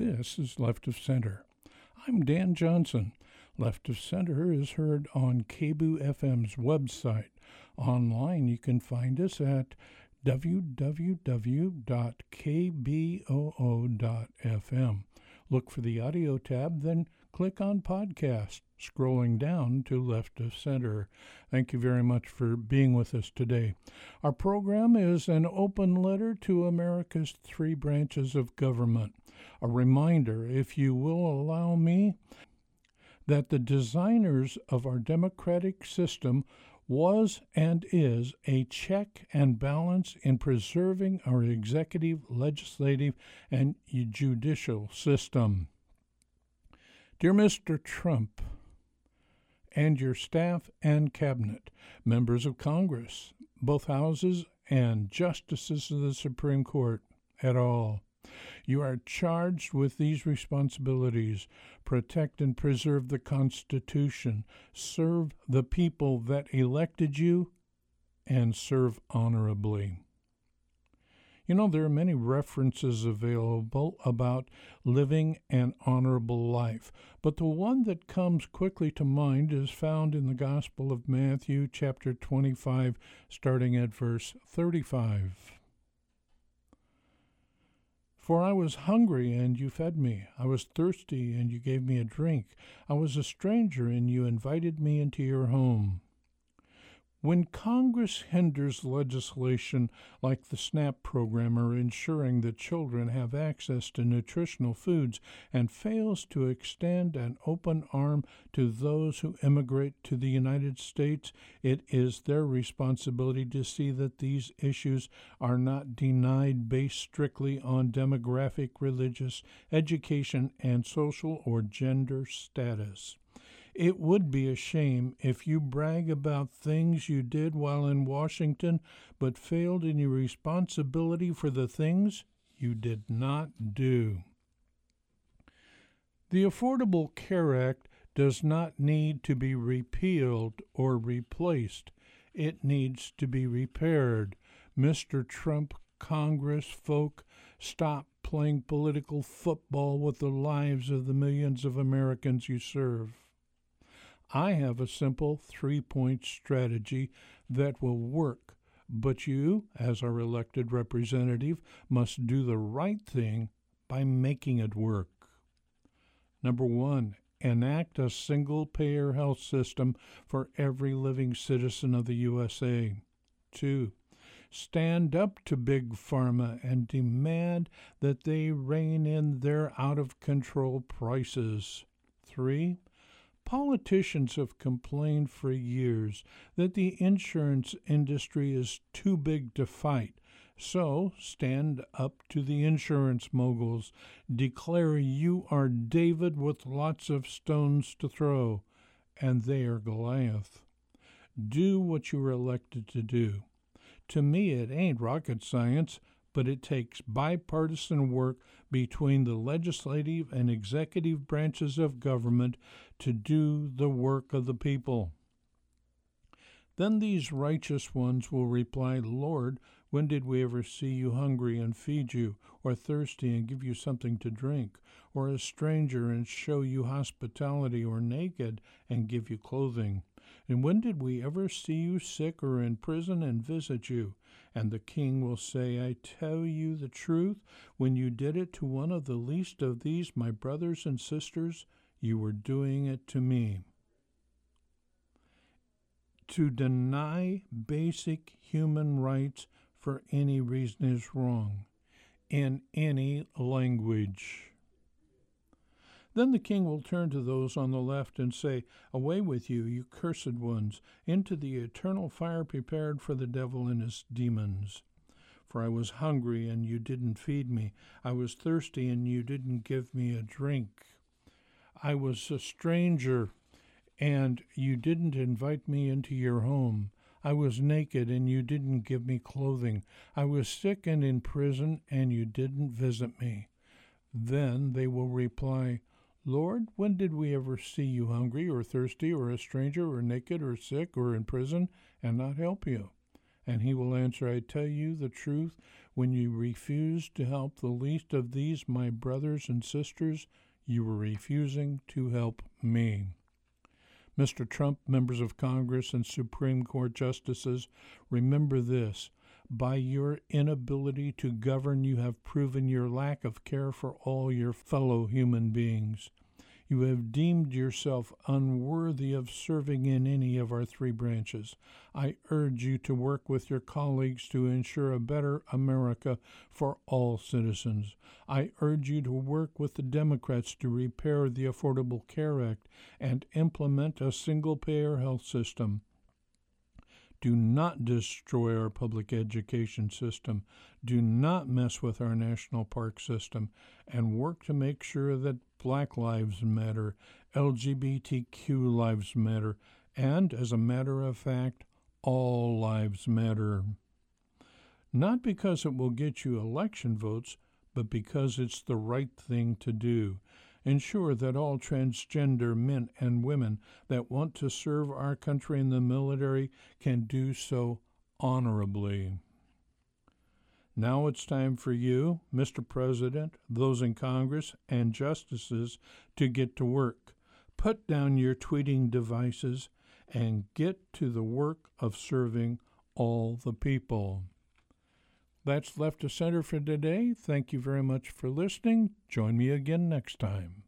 This is Left of Center. I'm Dan Johnson. Left of Center is heard on KBOO FM's website. Online, you can find us at www.kboo.fm. Look for the audio tab, then click on podcast, scrolling down to left of center. Thank you very much for being with us today. Our program is an open letter to America's three branches of government. A reminder, if you will allow me, that the designers of our democratic system was and is a check and balance in preserving our executive, legislative, and judicial system. Dear Mr. Trump, and your staff and cabinet, members of Congress, both houses, and justices of the Supreme Court at all. You are charged with these responsibilities protect and preserve the Constitution, serve the people that elected you, and serve honorably. You know, there are many references available about living an honorable life, but the one that comes quickly to mind is found in the Gospel of Matthew, chapter 25, starting at verse 35. For I was hungry, and you fed me. I was thirsty, and you gave me a drink. I was a stranger, and you invited me into your home. When Congress hinders legislation like the SNAP program or ensuring that children have access to nutritional foods and fails to extend an open arm to those who immigrate to the United States, it is their responsibility to see that these issues are not denied based strictly on demographic, religious, education, and social or gender status. It would be a shame if you brag about things you did while in Washington, but failed in your responsibility for the things you did not do. The Affordable Care Act does not need to be repealed or replaced. It needs to be repaired. Mr. Trump, Congress folk, stop playing political football with the lives of the millions of Americans you serve. I have a simple three point strategy that will work, but you, as our elected representative, must do the right thing by making it work. Number one, enact a single payer health system for every living citizen of the USA. Two, stand up to Big Pharma and demand that they rein in their out of control prices. Three, Politicians have complained for years that the insurance industry is too big to fight. So stand up to the insurance moguls. Declare you are David with lots of stones to throw, and they are Goliath. Do what you were elected to do. To me, it ain't rocket science but it takes bipartisan work between the legislative and executive branches of government to do the work of the people. Then these righteous ones will reply, Lord, when did we ever see you hungry and feed you, or thirsty and give you something to drink, or a stranger and show you hospitality, or naked and give you clothing? And when did we ever see you sick or in prison and visit you? And the king will say, I tell you the truth, when you did it to one of the least of these, my brothers and sisters, you were doing it to me. To deny basic human rights for any reason is wrong, in any language. Then the king will turn to those on the left and say, Away with you, you cursed ones, into the eternal fire prepared for the devil and his demons. For I was hungry, and you didn't feed me. I was thirsty, and you didn't give me a drink. I was a stranger, and you didn't invite me into your home. I was naked, and you didn't give me clothing. I was sick and in prison, and you didn't visit me. Then they will reply, Lord, when did we ever see you hungry or thirsty or a stranger or naked or sick or in prison and not help you? And he will answer, I tell you the truth, When you refused to help the least of these, my brothers and sisters, you were refusing to help me. Mr. Trump, members of Congress, and Supreme Court justices, remember this. By your inability to govern, you have proven your lack of care for all your fellow human beings. You have deemed yourself unworthy of serving in any of our three branches. I urge you to work with your colleagues to ensure a better America for all citizens. I urge you to work with the Democrats to repair the Affordable Care Act and implement a single payer health system. Do not destroy our public education system. Do not mess with our national park system. And work to make sure that Black Lives Matter, LGBTQ lives matter, and, as a matter of fact, all lives matter. Not because it will get you election votes, but because it's the right thing to do ensure that all transgender men and women that want to serve our country in the military can do so honorably. Now it's time for you, Mr. President, those in Congress, and justices to get to work. Put down your tweeting devices and get to the work of serving all the people. That's Left to Center for today. Thank you very much for listening. Join me again next time.